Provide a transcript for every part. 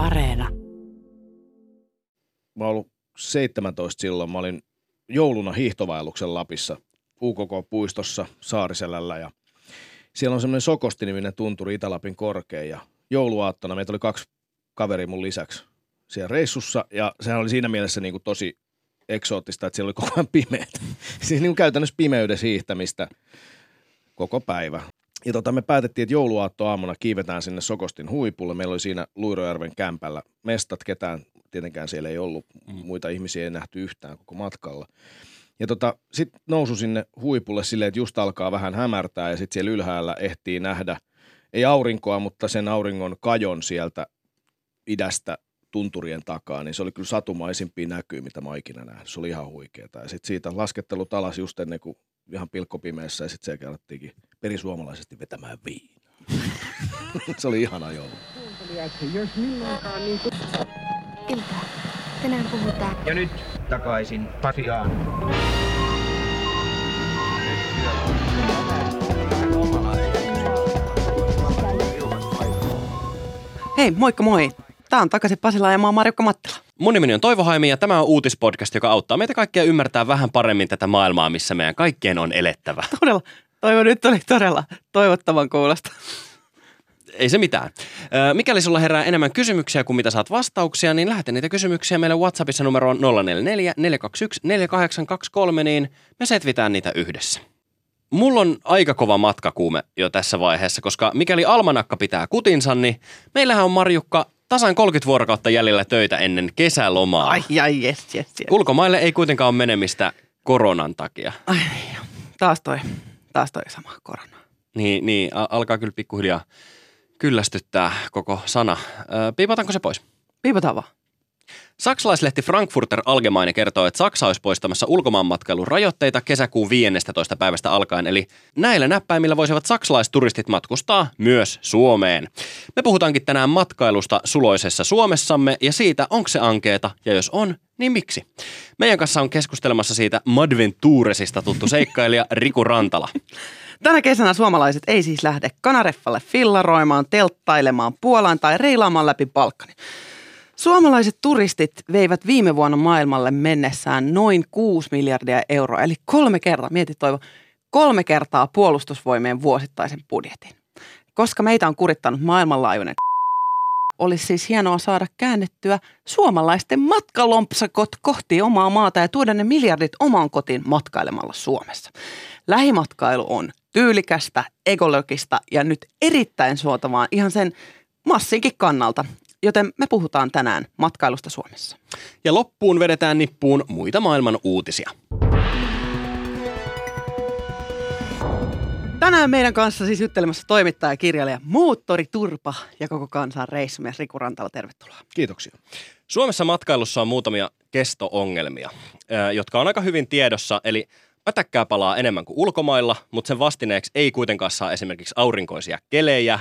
Areena. Mä ollut 17 silloin. Mä olin jouluna hiihtovaelluksen Lapissa UKK-puistossa Saariselällä ja siellä on semmoinen Sokosti-niminen tunturi Itä-Lapin korkein ja jouluaattona meitä oli kaksi kaveria mun lisäksi siellä reissussa ja sehän oli siinä mielessä niin kuin tosi eksoottista, että siellä oli koko ajan pimeät. siis niin kuin käytännössä pimeydessä hiihtämistä koko päivä. Ja tota, me päätettiin, että jouluaatto aamuna kiivetään sinne Sokostin huipulle. Meillä oli siinä Luirojärven kämpällä mestat, ketään tietenkään siellä ei ollut, muita ihmisiä ei nähty yhtään koko matkalla. Ja tota, sitten nousu sinne huipulle silleen, että just alkaa vähän hämärtää ja sitten siellä ylhäällä ehtii nähdä, ei aurinkoa, mutta sen auringon kajon sieltä idästä tunturien takaa, niin se oli kyllä satumaisimpia näkyy, mitä mä ikinä nähnyt. Se oli ihan huikeeta. Ja sitten siitä laskettelut alas just ennen kuin ihan pilkkopimeessä ja sitten se alettiinkin perisuomalaisesti vetämään viinaa. se oli ihana joulu. Ilta. Tänään puhutaan Ja nyt takaisin Pasiaan. Hei, moikka moi. Tää on takaisin Pasila ja mä oon Marjukka Mattila. Mun nimeni on Toivo Haimi ja tämä on uutispodcast, joka auttaa meitä kaikkia ymmärtää vähän paremmin tätä maailmaa, missä meidän kaikkien on elettävä. Todella, Toivo nyt oli todella toivottavan kuulosta. Ei se mitään. Mikäli sulla herää enemmän kysymyksiä kuin mitä saat vastauksia, niin lähetä niitä kysymyksiä meille WhatsAppissa numeroon 044 421 4823, niin me setvitään niitä yhdessä. Mulla on aika kova matkakuume jo tässä vaiheessa, koska mikäli almanakka pitää kutinsa, niin meillähän on Marjukka tasan 30 vuorokautta jäljellä töitä ennen kesälomaa. Ai, ai, jes, jes, jes. Ulkomaille ei kuitenkaan ole menemistä koronan takia. Ai, taas toi, taas toi sama korona. Niin, niin alkaa kyllä pikkuhiljaa kyllästyttää koko sana. Ö, piipataanko se pois? Piipataan vaan. Saksalaislehti Frankfurter Allgemeine kertoo, että Saksa olisi poistamassa ulkomaanmatkailun rajoitteita kesäkuun 15. päivästä alkaen, eli näillä näppäimillä voisivat saksalaisturistit matkustaa myös Suomeen. Me puhutaankin tänään matkailusta suloisessa Suomessamme ja siitä, onko se ankeeta, ja jos on, niin miksi? Meidän kanssa on keskustelemassa siitä Madventuresista tuttu seikkailija Riku Rantala. Tänä kesänä suomalaiset ei siis lähde kanareffalle fillaroimaan, telttailemaan Puolaan tai reilaamaan läpi Balkanin. Suomalaiset turistit veivät viime vuonna maailmalle mennessään noin 6 miljardia euroa, eli kolme kertaa, mieti Toivo, kolme kertaa puolustusvoimien vuosittaisen budjetin. Koska meitä on kurittanut maailmanlaajuinen olisi siis hienoa saada käännettyä suomalaisten matkalompsakot kohti omaa maata ja tuoda ne miljardit omaan kotiin matkailemalla Suomessa. Lähimatkailu on tyylikästä, ekologista ja nyt erittäin suotavaa ihan sen massinkin kannalta. Joten me puhutaan tänään matkailusta Suomessa. Ja loppuun vedetään nippuun muita maailman uutisia. Tänään meidän kanssa siis juttelemassa toimittaja, kirjailija, moottori Turpa ja koko kansan reissumies Riku Rantala. Tervetuloa. Kiitoksia. Suomessa matkailussa on muutamia kesto-ongelmia, jotka on aika hyvin tiedossa. Eli pätäkkää palaa enemmän kuin ulkomailla, mutta sen vastineeksi ei kuitenkaan saa esimerkiksi aurinkoisia kelejä,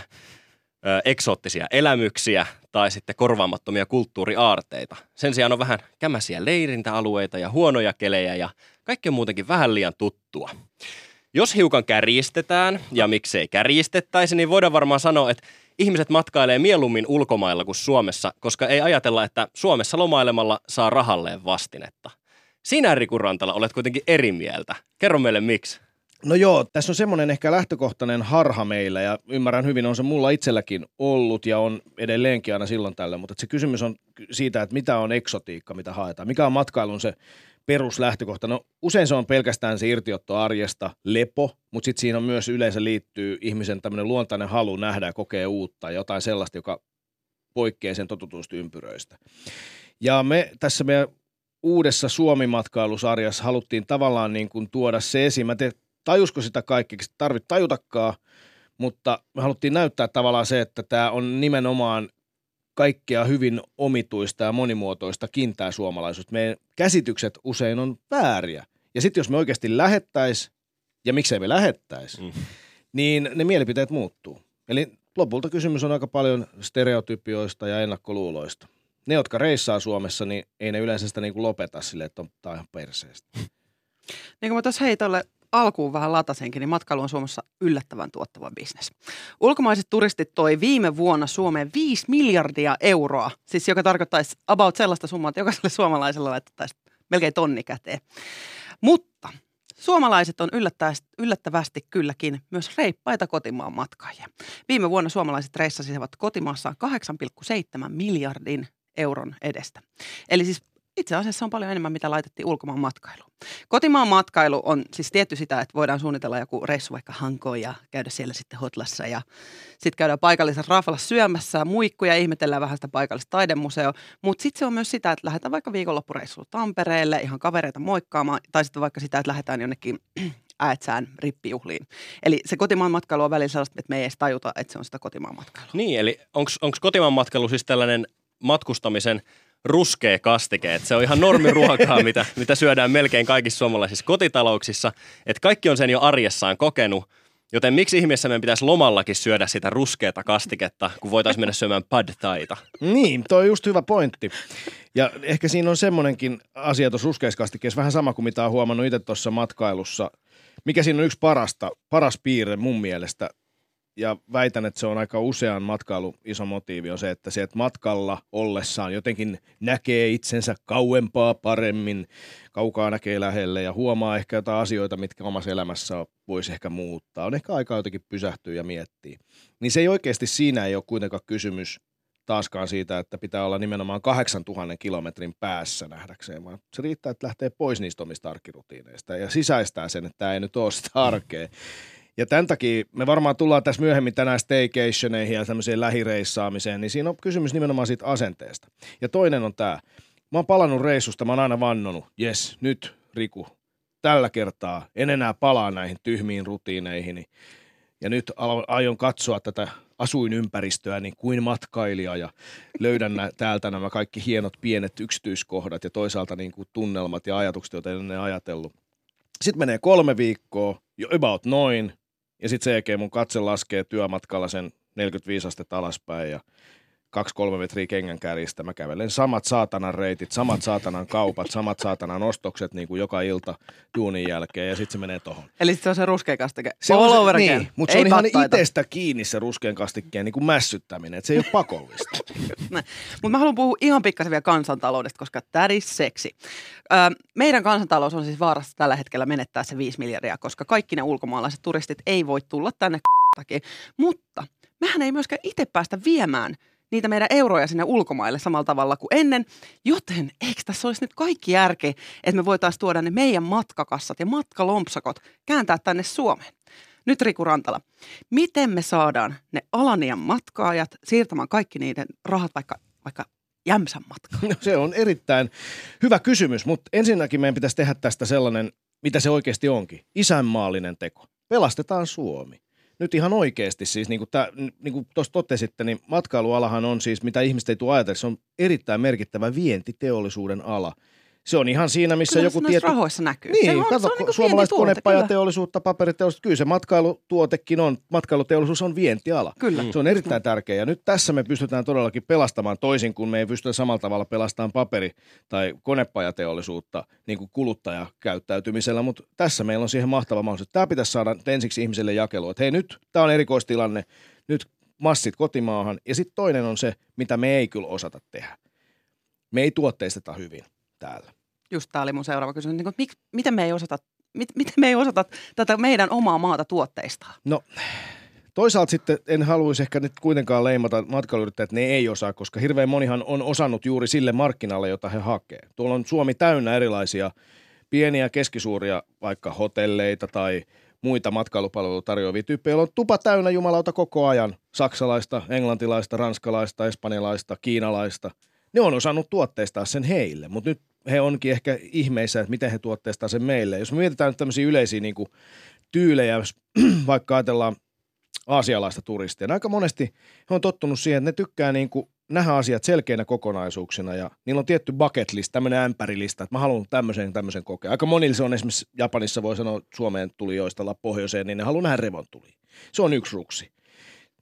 ö, eksoottisia elämyksiä tai sitten korvaamattomia kulttuuriaarteita. Sen sijaan on vähän kämäsiä leirintäalueita ja huonoja kelejä ja kaikki on muutenkin vähän liian tuttua. Jos hiukan kärjistetään, ja miksei kärjistettäisi, niin voidaan varmaan sanoa, että ihmiset matkailee mieluummin ulkomailla kuin Suomessa, koska ei ajatella, että Suomessa lomailemalla saa rahalleen vastinetta. Sinä, Riku Rantala, olet kuitenkin eri mieltä. Kerro meille miksi. No joo, tässä on semmoinen ehkä lähtökohtainen harha meillä ja ymmärrän hyvin, on se mulla itselläkin ollut ja on edelleenkin aina silloin tällä, mutta se kysymys on siitä, että mitä on eksotiikka, mitä haetaan, mikä on matkailun se peruslähtökohta. No usein se on pelkästään se irtiotto arjesta, lepo, mutta sitten siinä on myös yleensä liittyy ihmisen tämmöinen luontainen halu nähdä ja kokea uutta, jotain sellaista, joka poikkeaa sen totutuista ympyröistä. Ja me tässä meidän uudessa Suomi-matkailusarjassa haluttiin tavallaan niin kuin tuoda se esiin. Mä te, tajusko sitä kaikki, sitä tarvitse tajutakaan, mutta me haluttiin näyttää tavallaan se, että tämä on nimenomaan kaikkea hyvin omituista ja monimuotoista kintää suomalaisuutta. Meidän käsitykset usein on vääriä. Ja sitten jos me oikeasti lähettäis, ja miksei me lähettäis, mm. niin ne mielipiteet muuttuu. Eli lopulta kysymys on aika paljon stereotypioista ja ennakkoluuloista. Ne, jotka reissaa Suomessa, niin ei ne yleensä sitä niin kuin lopeta silleen, että on, tää on ihan perseestä. Niin kuin mä tuossa hei tuolle alkuun vähän latasenkin, niin matkailu on Suomessa yllättävän tuottava bisnes. Ulkomaiset turistit toi viime vuonna Suomeen 5 miljardia euroa, siis joka tarkoittaisi about sellaista summaa, että jokaiselle suomalaiselle laitettaisiin melkein tonni käteen. Mutta Suomalaiset on yllättävästi kylläkin myös reippaita kotimaan matkaajia. Viime vuonna suomalaiset reissasivat kotimaassaan 8,7 miljardin euron edestä. Eli siis itse asiassa on paljon enemmän, mitä laitettiin ulkomaan matkailuun. Kotimaan matkailu on siis tietty sitä, että voidaan suunnitella joku reissu vaikka Hankoon ja käydä siellä sitten Hotlassa ja sitten käydään paikallisessa Rafalla syömässä muikkuja ja ihmetellään vähän sitä paikallista taidemuseo. Mutta sitten se on myös sitä, että lähdetään vaikka viikonloppureissuun Tampereelle ihan kavereita moikkaamaan tai sitten vaikka sitä, että lähdetään jonnekin äätsään rippijuhliin. Eli se kotimaan matkailu on välillä sellaista, että me ei edes tajuta, että se on sitä kotimaan matkailua. Niin, eli onko kotimaan matkailu siis tällainen matkustamisen ruskea kastike. Et se on ihan normiruokaa, mitä, mitä syödään melkein kaikissa suomalaisissa kotitalouksissa. Et kaikki on sen jo arjessaan kokenut. Joten miksi ihmeessä meidän pitäisi lomallakin syödä sitä ruskeata kastiketta, kun voitaisiin mennä syömään pad taita? Niin, toi on just hyvä pointti. Ja ehkä siinä on semmoinenkin asia tuossa ruskeiskastikkeessa, vähän sama kuin mitä olen huomannut itse tuossa matkailussa. Mikä siinä on yksi parasta, paras piirre mun mielestä, ja väitän, että se on aika usean matkailu iso motiivi on se, että se, että matkalla ollessaan jotenkin näkee itsensä kauempaa paremmin, kaukaa näkee lähelle ja huomaa ehkä jotain asioita, mitkä omassa elämässä voisi ehkä muuttaa. On ehkä aika jotenkin pysähtyä ja miettiä. Niin se ei oikeasti siinä ei ole kuitenkaan kysymys taaskaan siitä, että pitää olla nimenomaan 8000 kilometrin päässä nähdäkseen, vaan se riittää, että lähtee pois niistä omista arkirutiineista ja sisäistää sen, että tämä ei nyt ole sitä arkea. Ja tämän takia me varmaan tullaan tässä myöhemmin tänään staycationeihin ja tämmöiseen lähireissaamiseen, niin siinä on kysymys nimenomaan siitä asenteesta. Ja toinen on tämä. Mä oon palannut reissusta, mä oon aina vannonut, jes, nyt Riku, tällä kertaa en enää palaa näihin tyhmiin rutiineihin. Ja nyt aion katsoa tätä asuinympäristöä niin kuin matkailija ja löydän nä- täältä nämä kaikki hienot pienet yksityiskohdat ja toisaalta niin kuin tunnelmat ja ajatukset, joita en ennen ajatellut. Sitten menee kolme viikkoa, jo about noin, ja sitten sen jälkeen mun katse laskee työmatkalla sen 45 astetta alaspäin ja kaksi kolme metriä kengän kärjistä. Mä kävelen samat saatanan reitit, samat saatanan kaupat, samat saatanan ostokset niin kuin joka ilta duunin jälkeen ja sitten se menee tohon. Eli se on se ruskea kastike. Se on se, niin, mutta se on ihan itsestä kiinni se ruskean kastikkeen niin kuin mässyttäminen, että se ei ole pakollista. mutta mä haluan puhua ihan pikkasen vielä kansantaloudesta, koska that is seksi. Öö, meidän kansantalous on siis vaarassa tällä hetkellä menettää se 5 miljardia, koska kaikki ne ulkomaalaiset turistit ei voi tulla tänne takia. Mutta mehän ei myöskään itse päästä viemään – niitä meidän euroja sinne ulkomaille samalla tavalla kuin ennen. Joten eikö tässä olisi nyt kaikki järki, että me voitaisiin tuoda ne meidän matkakassat ja matkalompsakot kääntää tänne Suomeen? Nyt Riku Rantala, miten me saadaan ne Alanian matkaajat siirtämään kaikki niiden rahat vaikka, vaikka Jämsän matkaan? No, se on erittäin hyvä kysymys, mutta ensinnäkin meidän pitäisi tehdä tästä sellainen, mitä se oikeasti onkin. Isänmaallinen teko. Pelastetaan Suomi nyt ihan oikeasti siis, niin kuin, tää, niin kuin tuossa totesitte, niin matkailualahan on siis, mitä ihmiset ei tule ajatella, se on erittäin merkittävä vientiteollisuuden ala – se on ihan siinä, missä kyllä joku tietty... rahoissa näkyy. Niin, se on, kato, se on niin suomalaiset konepajateollisuutta, paperiteollisuutta, kyllä se matkailutuotekin on, matkailuteollisuus on vientiala. Kyllä. Se on erittäin tärkeä ja nyt tässä me pystytään todellakin pelastamaan toisin kuin me ei pystytä samalla tavalla pelastamaan paperi- tai konepajateollisuutta niin kuin kuluttajakäyttäytymisellä, mutta tässä meillä on siihen mahtava mahdollisuus. Tämä pitäisi saada ensiksi ihmiselle jakelua, että hei nyt, tämä on erikoistilanne, nyt massit kotimaahan ja sitten toinen on se, mitä me ei kyllä osata tehdä. Me ei tuotteisteta hyvin täällä. Just tämä oli mun seuraava kysymys. Niin kuin, mik, miten, me ei osata, mit, miten me ei osata tätä meidän omaa maata tuotteistaa? No toisaalta sitten en haluaisi ehkä nyt kuitenkaan leimata matkailuyrittäjät, että ne ei osaa, koska hirveän monihan on osannut juuri sille markkinalle, jota he hakee. Tuolla on Suomi täynnä erilaisia pieniä, keskisuuria vaikka hotelleita tai muita matkailupalveluita tarjoavia tyyppejä, joilla on tupa täynnä jumalauta koko ajan. Saksalaista, englantilaista, ranskalaista, espanjalaista, kiinalaista – ne on osannut tuotteistaa sen heille, mutta nyt he onkin ehkä ihmeissä, että miten he tuotteistaa sen meille. Jos me mietitään nyt tämmöisiä yleisiä niin kuin tyylejä, jos vaikka ajatellaan aasialaista turistia, niin aika monesti he on tottunut siihen, että ne tykkää niin kuin nähdä asiat selkeinä kokonaisuuksina ja niillä on tietty bucket list, tämmöinen ämpärilista, että mä haluan tämmöisen tämmöisen kokea. Aika monilla se on esimerkiksi Japanissa voi sanoa Suomeen tuli joista pohjoiseen, niin ne haluaa nähdä revontuli. Se on yksi ruksi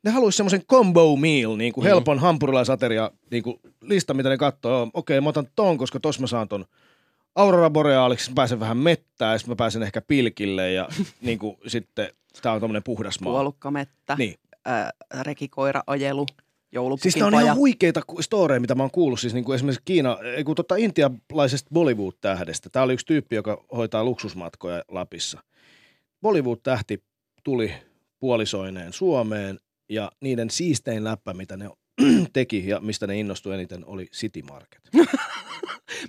ne haluaisi semmoisen combo meal, niin kuin mm. helpon hampurilaisateria niin kuin lista, mitä ne katsoo. Okei, mä otan ton, koska tos mä saan ton Aurora Borealiksi, mä pääsen vähän mettään ja sitten mä pääsen ehkä pilkille ja niin kuin, sitten tää on tommonen puhdas maa. Puolukkamettä, Niin. ää, rekikoira-ajelu, joulupukin Siis nämä on ihan huikeita storeja, mitä mä oon kuullut. Siis niin kuin esimerkiksi Kiina, ei kun tota intialaisesta Bollywood-tähdestä. Tämä oli yksi tyyppi, joka hoitaa luksusmatkoja Lapissa. Bollywood-tähti tuli puolisoineen Suomeen ja niiden siistein läppä, mitä ne teki ja mistä ne innostui eniten, oli City Market.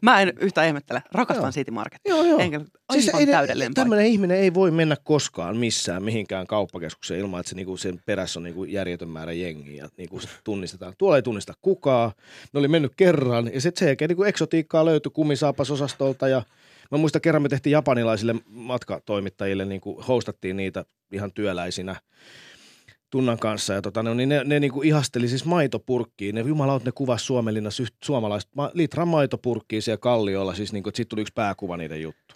Mä en yhtä ihmettele. Rakastan Joo. City Market. Joo, joo. Enkä, aivan ei ne- täydellinen. Tämmöinen ihminen ei voi mennä koskaan missään mihinkään kauppakeskukseen ilman, että se, niinku, sen perässä on niinku järjetön määrä jengiä ja niinku, tunnistetaan. Tuolla ei tunnista kukaan. Ne oli mennyt kerran ja sitten sen jälkeen niinku eksotiikkaa löytyi kumisaapasosastolta ja mä muistan kerran me tehtiin japanilaisille matkatoimittajille, niinku hostattiin niitä ihan työläisinä Tunnan kanssa ja tota, ne, niin ne, ne niinku ihasteli siis maitopurkkiin. Ne jumalaut ne kuvasi Suomenlinnassa suomalaiset ma, litran maitopurkkiin siellä kalliolla, siis niinku, että siitä tuli yksi pääkuva niiden juttu.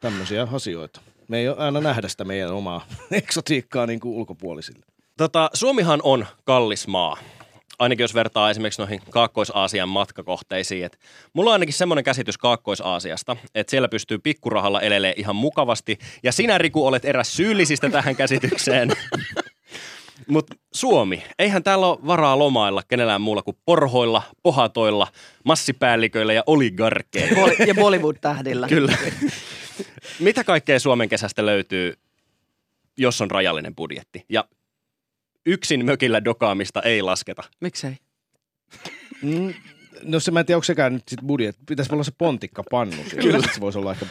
Tämmöisiä asioita. Me ei ole aina nähdä sitä meidän omaa eksotiikkaa niin kuin ulkopuolisille. Tota, Suomihan on kallis maa. Ainakin jos vertaa esimerkiksi noihin Kaakkois-Aasian matkakohteisiin. Et mulla on ainakin semmoinen käsitys Kaakkois-Aasiasta, että siellä pystyy pikkurahalla elelee ihan mukavasti. Ja sinä, Riku, olet eräs syyllisistä tähän käsitykseen. Mutta Suomi, eihän täällä ole varaa lomailla kenellään muulla kuin porhoilla, pohatoilla, massipäälliköillä ja oligarkeilla. Ja Bollywood-tähdillä. Kyllä. Mitä kaikkea Suomen kesästä löytyy, jos on rajallinen budjetti? Ja yksin mökillä dokaamista ei lasketa. Miksei? Mm, no se mä en tiedä, onko sekään nyt sit budjet. Pitäisi olla se pontikka pannu. Kyllä. Se voisi olla ehkä,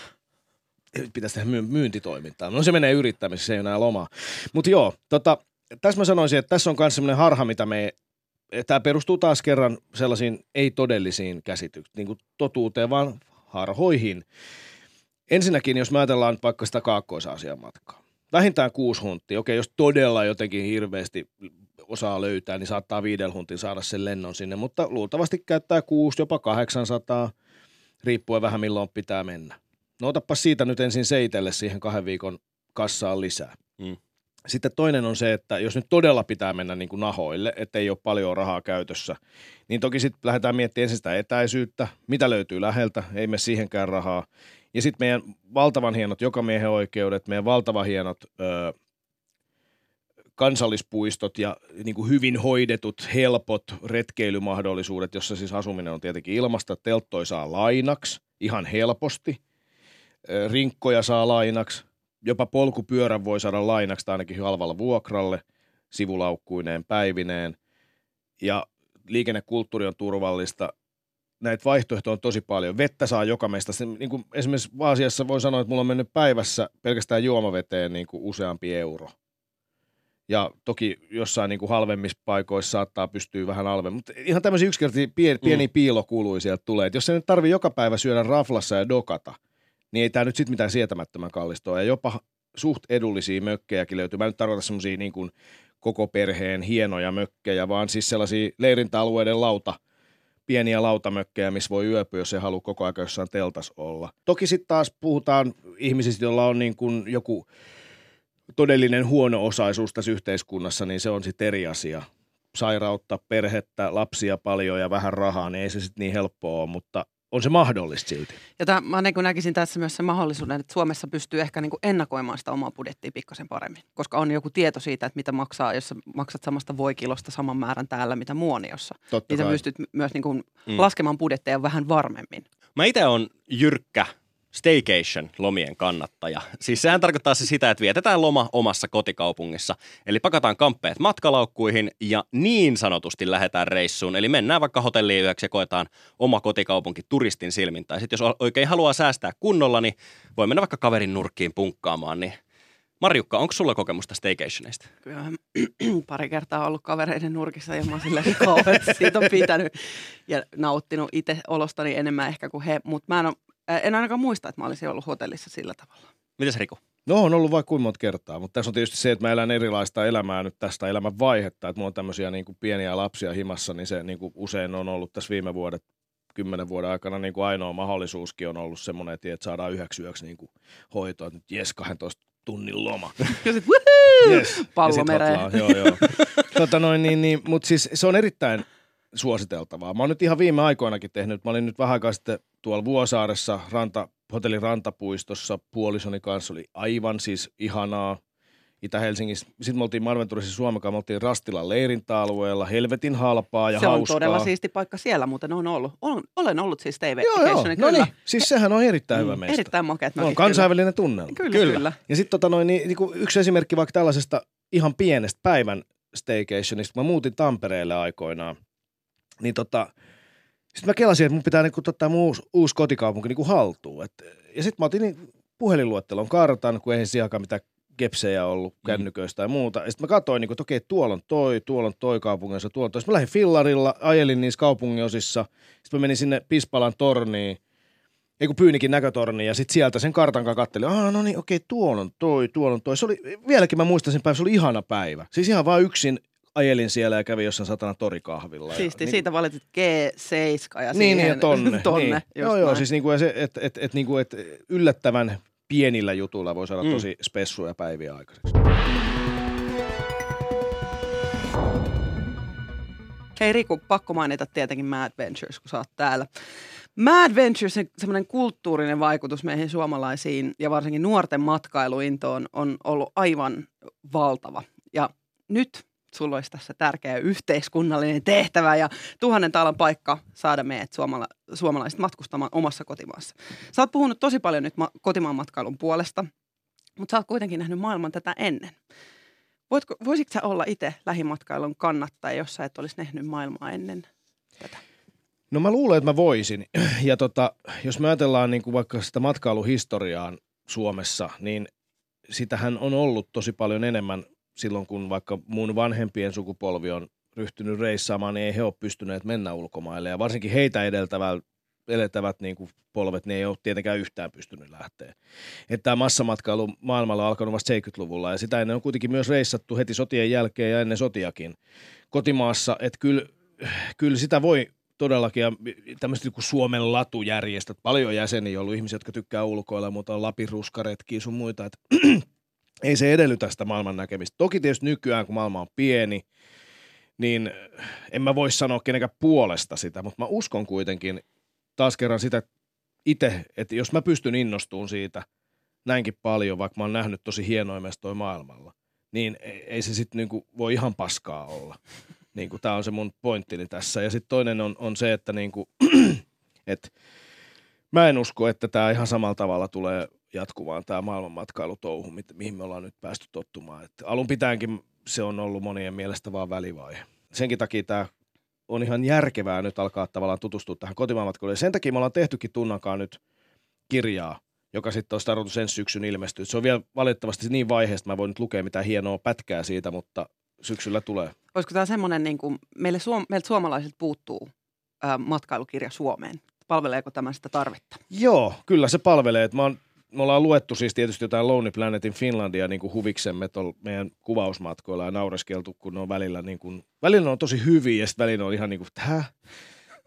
pitäisi tehdä myy- myyntitoimintaa. No se menee yrittämisessä, se ei ole enää lomaa. Mutta joo, tota, tässä mä sanoisin, että tässä on myös sellainen harha, mitä me Tämä perustuu taas kerran sellaisiin ei-todellisiin käsityksiin, niin kuin totuuteen, vaan harhoihin. Ensinnäkin, jos me ajatellaan vaikka sitä Kaakkois-Aasian matkaa. Vähintään kuusi hunttia. Okei, jos todella jotenkin hirveästi osaa löytää, niin saattaa viidellä huntin saada sen lennon sinne, mutta luultavasti käyttää kuusi, jopa 800, riippuen vähän milloin pitää mennä. No otappa siitä nyt ensin seitelle siihen kahden viikon kassaan lisää. Mm. Sitten toinen on se, että jos nyt todella pitää mennä niin kuin nahoille, että ei ole paljon rahaa käytössä, niin toki sitten lähdetään miettimään ensin sitä etäisyyttä, mitä löytyy läheltä, ei me siihenkään rahaa. Ja sitten meidän valtavan hienot jokamiehen oikeudet, meidän valtavan hienot ö, kansallispuistot ja niin kuin hyvin hoidetut, helpot retkeilymahdollisuudet, jossa siis asuminen on tietenkin ilmasta. Telttoi saa lainaksi ihan helposti, rinkkoja saa lainaksi, jopa polkupyörän voi saada lainaksi tai ainakin halvalla vuokralle, sivulaukkuineen, päivineen. Ja liikennekulttuuri on turvallista. Näitä vaihtoehtoja on tosi paljon. Vettä saa joka meistä. Niin kuin esimerkiksi Aasiassa voi sanoa, että mulla on mennyt päivässä pelkästään juomaveteen niin kuin useampi euro. Ja toki jossain niin kuin halvemmissa paikoissa saattaa pystyä vähän halvemmin. Mutta ihan tämmöisiä yksinkertaisia pieni, pieni piilokuluja sieltä tulee. Et jos se nyt tarvii joka päivä syödä raflassa ja dokata, niin ei tämä nyt sitten mitään sietämättömän kallista ole. Ja jopa suht edullisia mökkejäkin löytyy. Mä en nyt tarkoita semmoisia niin kuin koko perheen hienoja mökkejä, vaan siis sellaisia leirintäalueiden lauta, pieniä lautamökkejä, missä voi yöpyä, jos ei halua koko ajan jossain teltas olla. Toki sitten taas puhutaan ihmisistä, joilla on niin kuin joku todellinen huono-osaisuus tässä yhteiskunnassa, niin se on sitten eri asia. Sairautta, perhettä, lapsia paljon ja vähän rahaa, niin ei se sitten niin helppoa ole, mutta on se mahdollista silti. Ja tämän, mä niin näkisin tässä myös sen mahdollisuuden, että Suomessa pystyy ehkä niin ennakoimaan sitä omaa budjettia pikkasen paremmin, koska on joku tieto siitä, että mitä maksaa, jos maksat samasta voikilosta saman määrän täällä, mitä muoniossa. Totta Niin sä pystyt myös niin kuin Mm. laskemaan budjetteja vähän varmemmin. Mä itse on jyrkkä staycation-lomien kannattaja. Siis sehän tarkoittaa se sitä, että vietetään loma omassa kotikaupungissa. Eli pakataan kamppeet matkalaukkuihin ja niin sanotusti lähdetään reissuun. Eli mennään vaikka hotelliin yöksi ja koetaan oma kotikaupunki turistin silmin. Tai sitten jos oikein haluaa säästää kunnolla, niin voi mennä vaikka kaverin nurkkiin punkkaamaan. Niin Marjukka, onko sulla kokemusta staycationista? Kyllä pari kertaa ollut kavereiden nurkissa ja mä oon silleen kauheasti siitä on pitänyt ja nauttinut itse olostani enemmän ehkä kuin he, mutta mä en, ole, en ainakaan muista, että mä olisin ollut hotellissa sillä tavalla. Mitäs Riku? No on ollut vaikka kuinka monta kertaa, mutta tässä on tietysti se, että mä elän erilaista elämää nyt tästä elämän vaihetta, että mulla on tämmöisiä niin kuin pieniä lapsia himassa, niin se niin kuin usein on ollut tässä viime vuodet, kymmenen vuoden aikana niin kuin ainoa mahdollisuuskin on ollut semmoinen, että että saadaan yhdeksi yöksi niin kuin hoitoa, että nyt jes 12 tunnin loma. Ja sit! Yes. Pallo Ja sit mereen. hotlaa, Joo, joo. tota noin, niin, niin, mutta siis se on erittäin suositeltavaa. Mä oon nyt ihan viime aikoinakin tehnyt, mä olin nyt vähän aikaa sitten tuolla Vuosaaressa, ranta, hotellin rantapuistossa, puolisoni kanssa oli aivan siis ihanaa. Itä-Helsingissä. Sitten me oltiin Marventurissa Suomekaan, me oltiin Rastilan leirintäalueella, helvetin halpaa ja se on hauskaa. todella siisti paikka siellä, muuten on ollut. On, olen ollut siis TV Joo, joo. No niin, siis sehän on erittäin hyvä Mm, meistä. Erittäin makeat No, on kansainvälinen tunnelma. Kyllä, kyllä. kyllä. Ja sitten tota noin, niin, niin yksi esimerkki vaikka tällaisesta ihan pienestä päivän staycationista, mä muutin Tampereelle aikoinaan, niin tota, sitten mä kelasin, että mun pitää niin ottaa mun uusi, uusi kotikaupunki niin kuin haltuun. Et, ja sitten mä otin niin puhelinluettelon kartan, kun eihän siellä mitään kepsejä ollut kännyköistä ja muuta. Ja sitten mä katsoin, niin kuin, että okei, tuolla on toi, tuolla on toi kaupungissa, tuolla on toi. Sitten mä lähdin fillarilla, ajelin niissä kaupunginosissa. Sitten mä menin sinne Pispalan torniin, ei kun Pyynikin näkötorni ja sitten sieltä sen kartan kanssa kattelin, ah no niin okei tuolla on toi, tuolla on toi. Se oli, vieläkin mä muistan sen päivän, se oli ihana päivä. Siis ihan vaan yksin ajelin siellä ja kävin jossain satana torikahvilla. Siisti, ja, niin, siitä valitit G7 ja Niin, niin, siihen ja tonne. tonne niin. Joo, joo, näin. siis niinku se, että et, et, niinku, et yllättävän pienillä jutuilla voi saada Mm. tosi spessuja päiviä aikaiseksi. Hei Riku, pakko mainita tietenkin Mad Ventures, kun sä oot täällä. Mad Ventures, semmoinen kulttuurinen vaikutus meihin suomalaisiin ja varsinkin nuorten matkailuintoon on ollut aivan valtava. Ja nyt sulla olisi tässä tärkeä yhteiskunnallinen tehtävä ja tuhannen taalan paikka saada meidät suomala- suomalaiset matkustamaan omassa kotimaassa. Sä oot puhunut tosi paljon nyt ma- kotimaan matkailun puolesta, mutta sä oot kuitenkin nähnyt maailman tätä ennen. Voitko, voisitko sä olla itse lähimatkailun kannattaja, jos sä et olisi nähnyt maailmaa ennen tätä? No mä luulen, että mä voisin. Ja tota, jos me ajatellaan niin kuin vaikka sitä matkailuhistoriaa Suomessa, niin sitähän on ollut tosi paljon enemmän silloin, kun vaikka mun vanhempien sukupolvi on ryhtynyt reissaamaan, niin ei he ole pystyneet mennä ulkomaille. Ja varsinkin heitä edeltävät, edeltävät niin kuin polvet, niin ei ole tietenkään yhtään pystynyt lähteä. Että tämä massamatkailu maailmalla on alkanut vasta 70-luvulla ja sitä ennen on kuitenkin myös reissattu heti sotien jälkeen ja ennen sotiakin kotimaassa. Että kyllä, kyllä sitä voi todellakin, ja tämmöiset niin kuin Suomen latujärjestöt, paljon jäseniä on ollut ihmisiä, jotka tykkää ulkoilla, mutta on Lapin ruskaretkiä sun muita, että ei se edellytä sitä maailman näkemistä. Toki tietysti nykyään, kun maailma on pieni, niin en mä voi sanoa kenenkään puolesta sitä, mutta mä uskon kuitenkin taas kerran sitä itse, että jos mä pystyn innostumaan siitä näinkin paljon, vaikka mä oon nähnyt tosi hienoja mestoja maailmalla, niin ei ei se sitten niinku voi ihan paskaa olla. Niinku, Tämä on se mun pointtini tässä. Ja sitten toinen on, on se, että niinku, et mä en usko, että tämä ihan samalla tavalla tulee jatkumaan tämä maailmanmatkailutouhu, mihin me ollaan nyt päästy tottumaan. Et alun pitäenkin se on ollut monien mielestä vaan välivaihe. Senkin takia tämä on ihan järkevää nyt alkaa tavallaan tutustua tähän kotimaanmatkailuun. Ja sen takia me ollaan tehtykin Tunnankaan nyt kirjaa, joka sitten olisi tarkoitus ensi syksyn ilmestyä. Se on vielä valitettavasti niin vaiheesta, mä voin nyt lukea mitään hienoa pätkää siitä, mutta syksyllä tulee. Olisiko tämä semmoinen, niin kuin meille suom- meiltä suomalaiset puuttuu ää, matkailukirja Suomeen? Palveleeko tämä sitä tarvetta? Joo, kyllä se palvelee. Et mä oon, me ollaan luettu siis tietysti jotain Lonely Planetin Finlandia niin kuin huviksemme meidän kuvausmatkoilla ja naureskeltu, kun ne on välillä, niin kuin, välillä ne on tosi hyviä ja sitten välillä ne on ihan niin kuin, täh?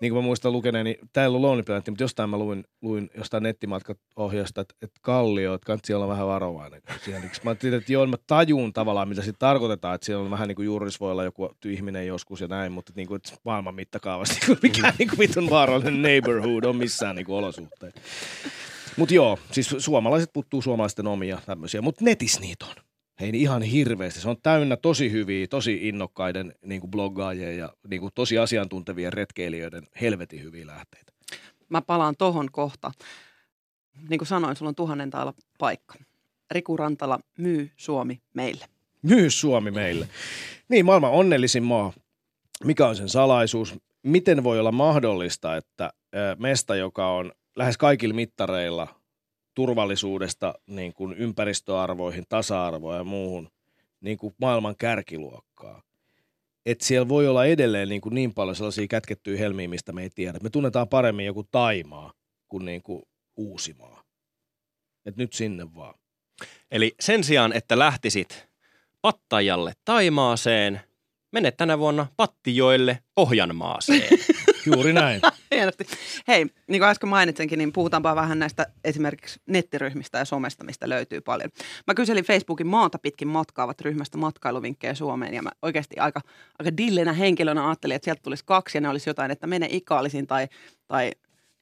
Niin kuin mä muistan lukeneeni, tää ei ollut Lonely Planet, mutta jostain mä luin, luin jostain nettimatkaohjausta, että, että Kallio, että kannattaa olla vähän varovainen. Siihen, niin mä ajattelin, että joo, mä tajun tavallaan, mitä siitä tarkoitetaan, että siellä on vähän niin kuin juuris voi olla joku ihminen joskus ja näin, mutta niin kuin, että maailman mittakaavassa niin kuin mikään niin kuin vitun vaarallinen neighborhood on missään niin kuin olosuhteet. Mutta joo, siis suomalaiset puuttuu suomalaisten omia tämmöisiä, mutta netissä niitä on. Hei, niin ihan hirveästi. Se on täynnä tosi hyviä, tosi innokkaiden niin kuin bloggaajien ja niin kuin tosi asiantuntevien retkeilijöiden helvetin hyviä lähteitä. Mä palaan tohon kohta. Niin kuin sanoin, sulla on tuhannen taala paikka. Riku Rantala myy Suomi meille. Myy Suomi meille. Niin, maailman onnellisin maa. Mikä on sen salaisuus? Miten voi olla mahdollista, että mesta, joka on lähes kaikilla mittareilla turvallisuudesta niin kuin ympäristöarvoihin, tasa-arvoon ja muuhun niin kuin maailman kärkiluokkaa, että siellä voi olla edelleen niin, kuin niin paljon sellaisia kätkettyjä helmiä, mistä me ei tiedä. Me tunnetaan paremmin joku Taimaa kuin, niin kuin Uusimaa. Et nyt sinne vaan. Eli sen sijaan, että lähtisit Pattajalle Taimaaseen, menet tänä vuonna Pattijoelle Pohjanmaaseen. Juuri näin. Hienosti. Hei, niin kuin äsken mainitsenkin, niin puhutaanpa vähän näistä esimerkiksi nettiryhmistä ja somesta, mistä löytyy paljon. Mä kyselin Facebookin maata pitkin matkaavat ryhmästä matkailuvinkkejä Suomeen ja mä oikeasti aika, aika dillenä henkilönä ajattelin, että sieltä tulisi kaksi ja ne olisi jotain, että mene ikaalisiin tai, tai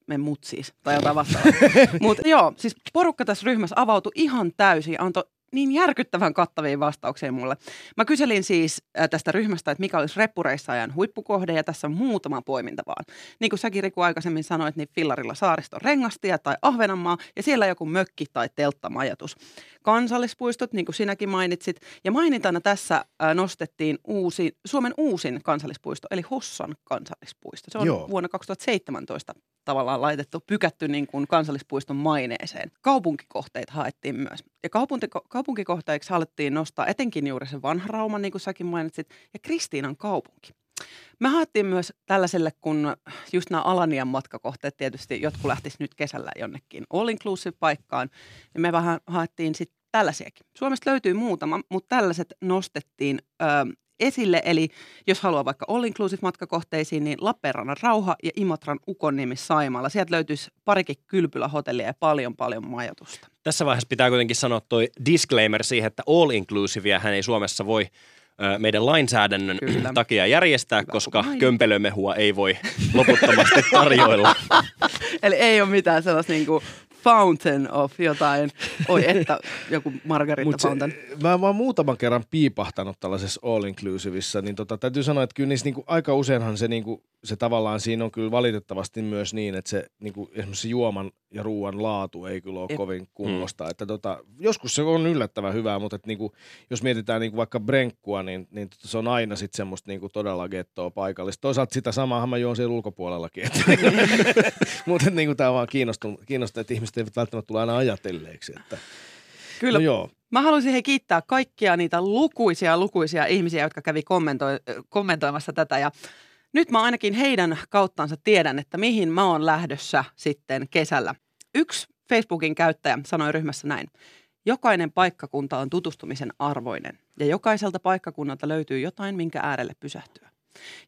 me mut siis, tai jotain vastaavaa. Mutta joo, siis porukka tässä ryhmässä avautui ihan täysin ja antoi niin järkyttävän kattavia vastauksia mulle. Mä kyselin siis äh, tästä ryhmästä, että mikä olisi reppureissaajan huippukohde ja tässä on muutama poiminta vaan. Niin kuin säkin Riku aikaisemmin sanoit, niin Fillarilla saariston rengastia tai Ahvenanmaa ja siellä joku mökki tai telttamajatus. Kansallispuistot, niin kuin sinäkin mainitsit. Ja mainintana tässä äh, nostettiin uusi, Suomen uusin kansallispuisto, eli Hossan kansallispuisto. Se on Joo. vuonna 2017 tavallaan laitettu, pykätty niin kuin kansallispuiston maineeseen. Kaupunkikohteita haettiin myös. Ja kaupunkiko- kaupunkikohteiksi haluttiin nostaa etenkin juuri se vanha Rauma, niin kuin säkin mainitsit, ja Kristiinan kaupunki. Me haettiin myös tällaiselle, kun just nämä Alanian matkakohteet tietysti, jotkut lähtis nyt kesällä jonnekin all inclusive paikkaan, niin me vähän haettiin sitten tällaisiakin. Suomesta löytyy muutama, mutta tällaiset nostettiin ö, esille. Eli jos haluaa vaikka all inclusive matkakohteisiin, niin Lappeenrannan rauha ja Imatran Ukonniemi Saimaalla. Sieltä löytyisi parikin kylpylähotellia ja paljon paljon majoitusta. Tässä vaiheessa pitää kuitenkin sanoa toi disclaimer siihen, että all inclusive hän ei Suomessa voi meidän lainsäädännön Kyllä. takia järjestää, Hyvä, koska kömpelömehua ei voi loputtomasti tarjoilla. Eli ei ole mitään sellaista niin kuin fountain of jotain, oi että joku Margarita Mut se, fountain. mä, mä oon muutaman kerran piipahtanut tällaisessa all inclusiveissa, niin tota, täytyy sanoa, että kyllä niissä niinku, aika useinhan se, niinku, se tavallaan siinä on kyllä valitettavasti myös niin, että se niinku, esimerkiksi juoman ja ruoan laatu ei kyllä ole Jep. kovin kunnosta. Että tota, joskus se on yllättävän hyvää, mutta et niinku, jos mietitään niinku vaikka brenkkua, niin, niin tota, se on aina sitten semmoista niinku todella gettoa paikallista. Toisaalta sitä samaahan mä juon siellä ulkopuolellakin. Mutta niinku, tämä on vaan kiinnostunut, kiinnostunut, että ihmiset eivät välttämättä tule aina ajatelleeksi. Että, Kyllä, No joo. Mä haluaisin he kiittää kaikkia niitä lukuisia, lukuisia ihmisiä, jotka kävi kommentoi- kommentoimassa tätä. Ja nyt mä ainakin heidän kauttansa tiedän, että mihin mä oon lähdössä sitten kesällä. Yksi Facebookin käyttäjä sanoi ryhmässä näin. Jokainen paikkakunta on tutustumisen arvoinen ja jokaiselta paikkakunnalta löytyy jotain, minkä äärelle pysähtyä.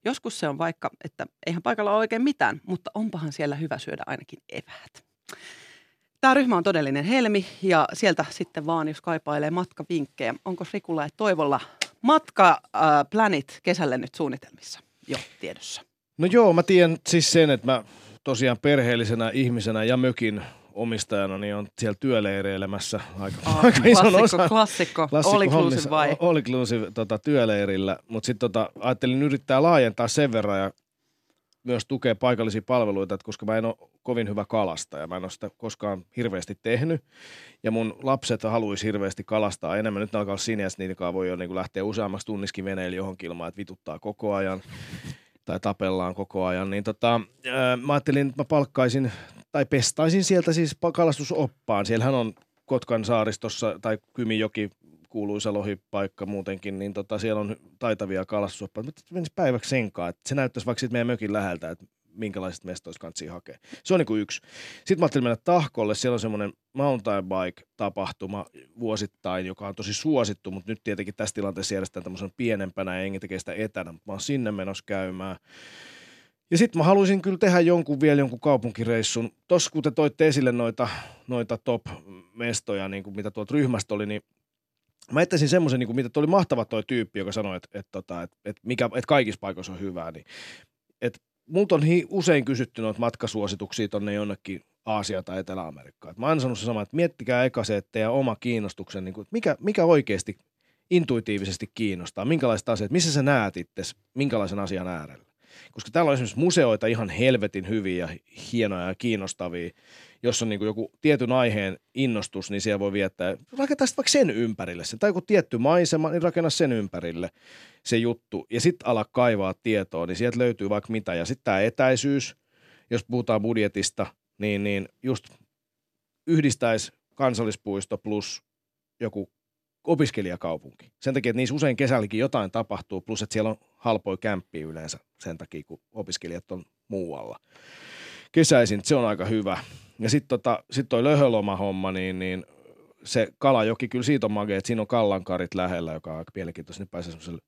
Joskus se on vaikka, että eihän paikalla ole oikein mitään, mutta onpahan siellä hyvä syödä ainakin eväät. Tämä ryhmä on todellinen helmi ja sieltä sitten vaan, jos kaipailee matkavinkkejä. Onko Rikulla ja Toivolla matka äh, Planet kesälle nyt suunnitelmissa jo tiedossa? No joo, mä tiedän siis sen, että mä tosiaan perheellisenä ihmisenä ja mökin omistajana niin on siellä työleireilemässä aika, Ah, aika ison klassikko, osan. klassikko, klassikko all inclusive vai? All inclusive tota, työleirillä, mutta sitten tota, ajattelin yrittää laajentaa sen verran ja myös tukea paikallisia palveluita, että koska mä en ole kovin hyvä kalastaja, mä en ole sitä koskaan hirveästi tehnyt, ja mun lapset haluaisi hirveästi kalastaa enemmän. Nyt ne alkaa olla että niitä voi jo niin lähteä useammaksi tunniskin veneillä johonkin ilmaan, että vituttaa koko ajan tai tapellaan koko ajan, niin tota, ää, mä ajattelin, että mä palkkaisin tai pestaisin sieltä siis pa- kalastusoppaan. Siellähän on Kotkan saaristossa tai Kymijoki kuuluisa lohipaikka muutenkin, niin tota, siellä on taitavia kalastusoppaita. Mutta menisi päiväksi senkaan, että se näyttäisi vaikka meidän mökin läheltä, että minkälaiset mestoista kansi hakea. Se on niin kuin yksi. Sitten mä ajattelin mennä Tahkolle. Siellä on semmoinen mountain bike-tapahtuma vuosittain, joka on tosi suosittu, mutta nyt tietenkin tässä tilanteessa järjestetään tämmöisen pienempänä ja jengi tekee sitä etänä, mutta mä oon sinne menossa käymään. Ja sitten mä haluaisin kyllä tehdä jonkun vielä jonkun kaupunkireissun. Tuossa kun te toitte esille noita, noita top-mestoja, niin kuin mitä tuolta ryhmästä oli, niin mä ettäisin semmoisen, niin mitä toi oli mahtava toi tyyppi, joka sanoi, että, että, tota, että, että, mikä, että kaikissa paikoissa on hyvää. Niin, että multa on usein kysytty noita matkasuosituksia tonne jonnekin Aasia tai Etelä-Amerikkaan. Mä oon sanonut se sama, että miettikää eka se, että teidän oma kiinnostuksen, niin kuin, että mikä, mikä oikeasti intuitiivisesti kiinnostaa, minkälaiset asiat, missä sä näet itse, minkälaisen asian äärellä. Koska täällä on esimerkiksi museoita ihan helvetin hyviä ja hienoja ja kiinnostavia. Jos on niin joku tietyn aiheen innostus, niin siellä voi viettää, rakentaa sitten vaikka sen ympärille sen. Tai joku tietty maisema, niin rakenna sen ympärille se juttu. Ja sitten ala kaivaa tietoa, niin sieltä löytyy vaikka mitä. Ja sitten tämä etäisyys, jos puhutaan budjetista, niin, niin just yhdistäisi kansallispuisto plus joku opiskelijakaupunki. Sen takia, että niissä usein kesälläkin jotain tapahtuu, plus että siellä on halpoja kämppiä yleensä sen takia, kun opiskelijat on muualla. Kesäisin, se on aika hyvä. Ja sitten tota, sit toi löhöloma-homma, niin, niin se Kalajoki, kyllä siitä on magea, että siinä on Kallankarit lähellä, joka on aika mielenkiintoista. Nyt pääsee semmoiselle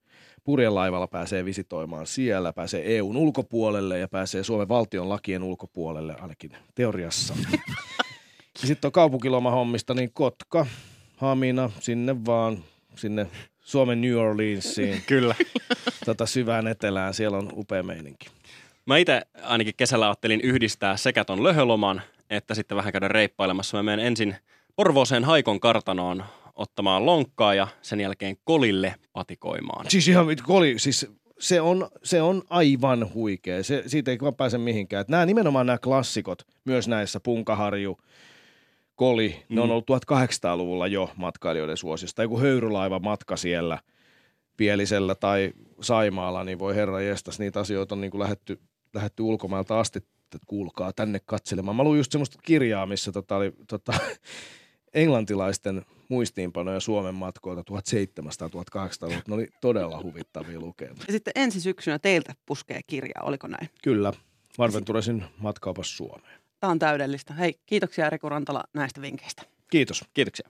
purjelaivalla, pääsee visitoimaan siellä, pääsee EUn ulkopuolelle ja pääsee Suomen valtion lakien ulkopuolelle, ainakin teoriassa. Sitten on kaupunkilomahommista, niin Kotka, Hamina, sinne vaan, sinne Suomen New Orleansiin, Kyllä. tota syvään etelään, siellä on upea meininki. Mä itse ainakin kesällä ajattelin yhdistää sekä ton löhöloman, että sitten vähän käydä reippailemassa. Mä menen ensin Porvooseen Haikon kartanoon ottamaan lonkkaa ja sen jälkeen kolille patikoimaan. Siis ihan koli, siis se on, se on aivan huikea. Se, siitä ei vaan pääse mihinkään. Et nämä, nimenomaan nämä klassikot, myös näissä Punkaharju, Koli, mm. ne on ollut 1800-luvulla jo matkailijoiden suosista. Joku höyrylaiva matka siellä Pielisellä tai Saimaalla, niin voi herra jestas, niitä asioita on niin kuin lähetty, lähetty ulkomailta asti, että kuulkaa tänne katselemaan. Mä luin just semmoista kirjaa, missä tota oli tota, englantilaisten muistiinpanoja Suomen matkoilta 1700-1800-luvulta. Ne oli todella huvittavia lukemia. Ja sitten ensi syksynä teiltä puskee kirjaa, oliko näin? Kyllä, Varventuresin matkaupas Suomeen. Tämä on täydellistä. Hei, kiitoksia Riku Rantala näistä vinkkeistä. Kiitos. Kiitoksia.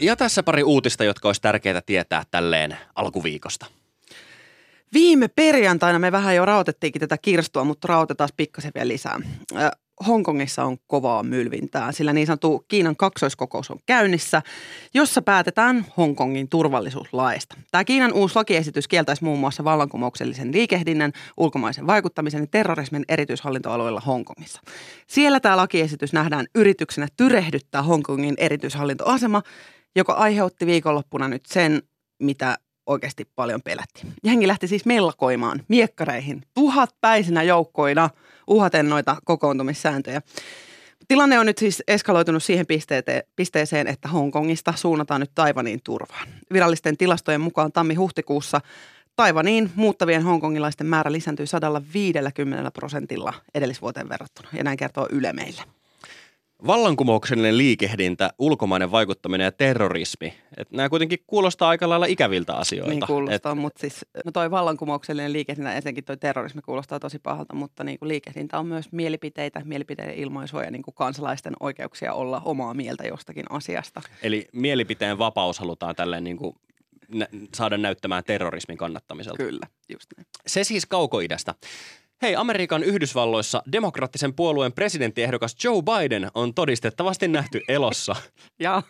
Ja tässä pari uutista, jotka olisi tärkeää tietää tälleen alkuviikosta. Viime perjantaina me vähän jo rautettiinkin tätä kirstua, mutta rautetaan pikkasen vielä lisää. Hongkongissa on kovaa mylvintää, sillä niin sanottu Kiinan kaksoiskokous on käynnissä, jossa päätetään Hongkongin turvallisuuslaista. Tämä Kiinan uusi lakiesitys kieltäisi muun muassa vallankumouksellisen liikehdinnän, ulkomaisen vaikuttamisen ja terrorismin erityishallintoalueilla Hongkongissa. Siellä tämä lakiesitys nähdään yrityksenä tyrehdyttää Hongkongin erityishallintoasema, joka aiheutti viikonloppuna nyt sen, mitä oikeasti paljon pelättiin. Jengi lähti siis mellakoimaan miekkareihin tuhatpäisinä joukkoina uhaten noita kokoontumissääntöjä. Tilanne on nyt siis eskaloitunut siihen pisteeseen, että Hongkongista suunnataan nyt Taivaniin turvaan. Virallisten tilastojen mukaan tammi-huhtikuussa Taivaniin muuttavien hongkongilaisten määrä lisääntyi 150 prosentilla edellisvuoteen verrattuna, ja näin kertoo Yle meille. Vallankumouksellinen liikehdintä, ulkomainen vaikuttaminen ja terrorismi. Et nämä kuitenkin kuulostaa aika lailla ikäviltä asioilta. Niin kuulostaa, Et... mutta siis no toi vallankumouksellinen liikehdintä, etenkin toi terrorismi kuulostaa tosi pahalta, mutta niin kuin liikehdintä on myös mielipiteitä, mielipiteiden ilmaisua ja niin kuin kansalaisten oikeuksia olla omaa mieltä jostakin asiasta. Eli mielipiteen vapaus halutaan tälleen niin kuin nä- saada näyttämään terrorismin kannattamiselta. Kyllä, just näin. Se siis kaukoidästä. Hei, Amerikan Yhdysvalloissa demokraattisen puolueen presidenttiehdokas Joe Biden on todistettavasti nähty elossa. Ja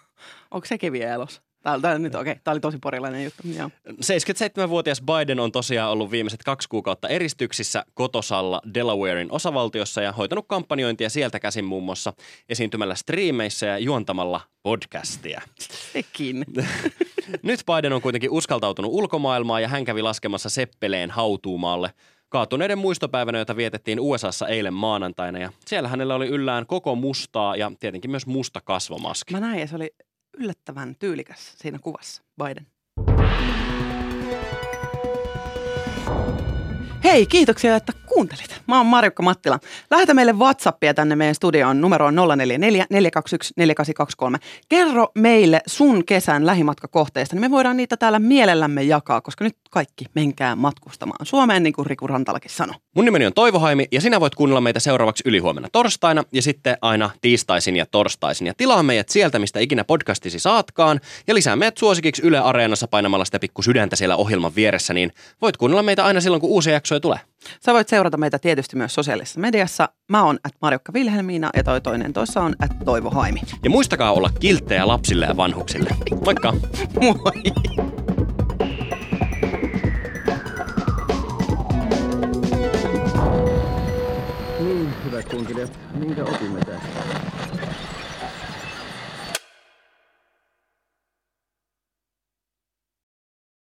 onko sekin vielä elossa? Tää, tää, nyt, okay. Tämä oli tosi porilainen juttu. Joo. 77-vuotias Biden on tosiaan ollut viimeiset kaksi kuukautta eristyksissä kotosalla Delawarein osavaltiossa ja hoitanut kampanjointia sieltä käsin muun muassa esiintymällä striimeissä ja juontamalla podcastia. Sekin. Nyt Biden on kuitenkin uskaltautunut ulkomaailmaan ja hän kävi laskemassa Seppeleen hautuumaalle kaatuneiden muistopäivänä, jota vietettiin USAssa eilen maanantaina. Ja siellä hänellä oli yllään koko mustaa ja tietenkin myös musta kasvomaski. Mä näin ja se oli yllättävän tyylikäs siinä kuvassa, Biden. Hei, kiitoksia, että kuuntelit. Mä oon Marjukka Mattila. Lähetä meille Whatsappia tänne meidän studioon numeroon 044 421 4823. Kerro meille sun kesän lähimatkakohteista, niin me voidaan niitä täällä mielellämme jakaa, koska nyt kaikki menkää matkustamaan Suomeen, niin kuin Riku Rantalakin sanoi. Mun nimeni on Toivo Haimi ja sinä voit kuunnella meitä seuraavaksi ylihuomenna torstaina ja sitten aina tiistaisin ja torstaisin. Ja tilaa meidät sieltä, mistä ikinä podcastisi saatkaan ja lisää meidät suosikiksi Yle Areenassa painamalla sitä pikku sydäntä siellä ohjelman vieressä, niin voit kuunnella meitä aina silloin, kun uusia jaksoja tulee. Sä voit seurata meitä tietysti myös sosiaalisessa mediassa. Mä oon at Marjukka Vilhelmiina ja toi toinen tuossa on at Toivo Haimi. Ja muistakaa olla kilttejä lapsille ja vanhuksille. Moikka! Moi! Niin, hyvät kunkilijat, minkä opimme?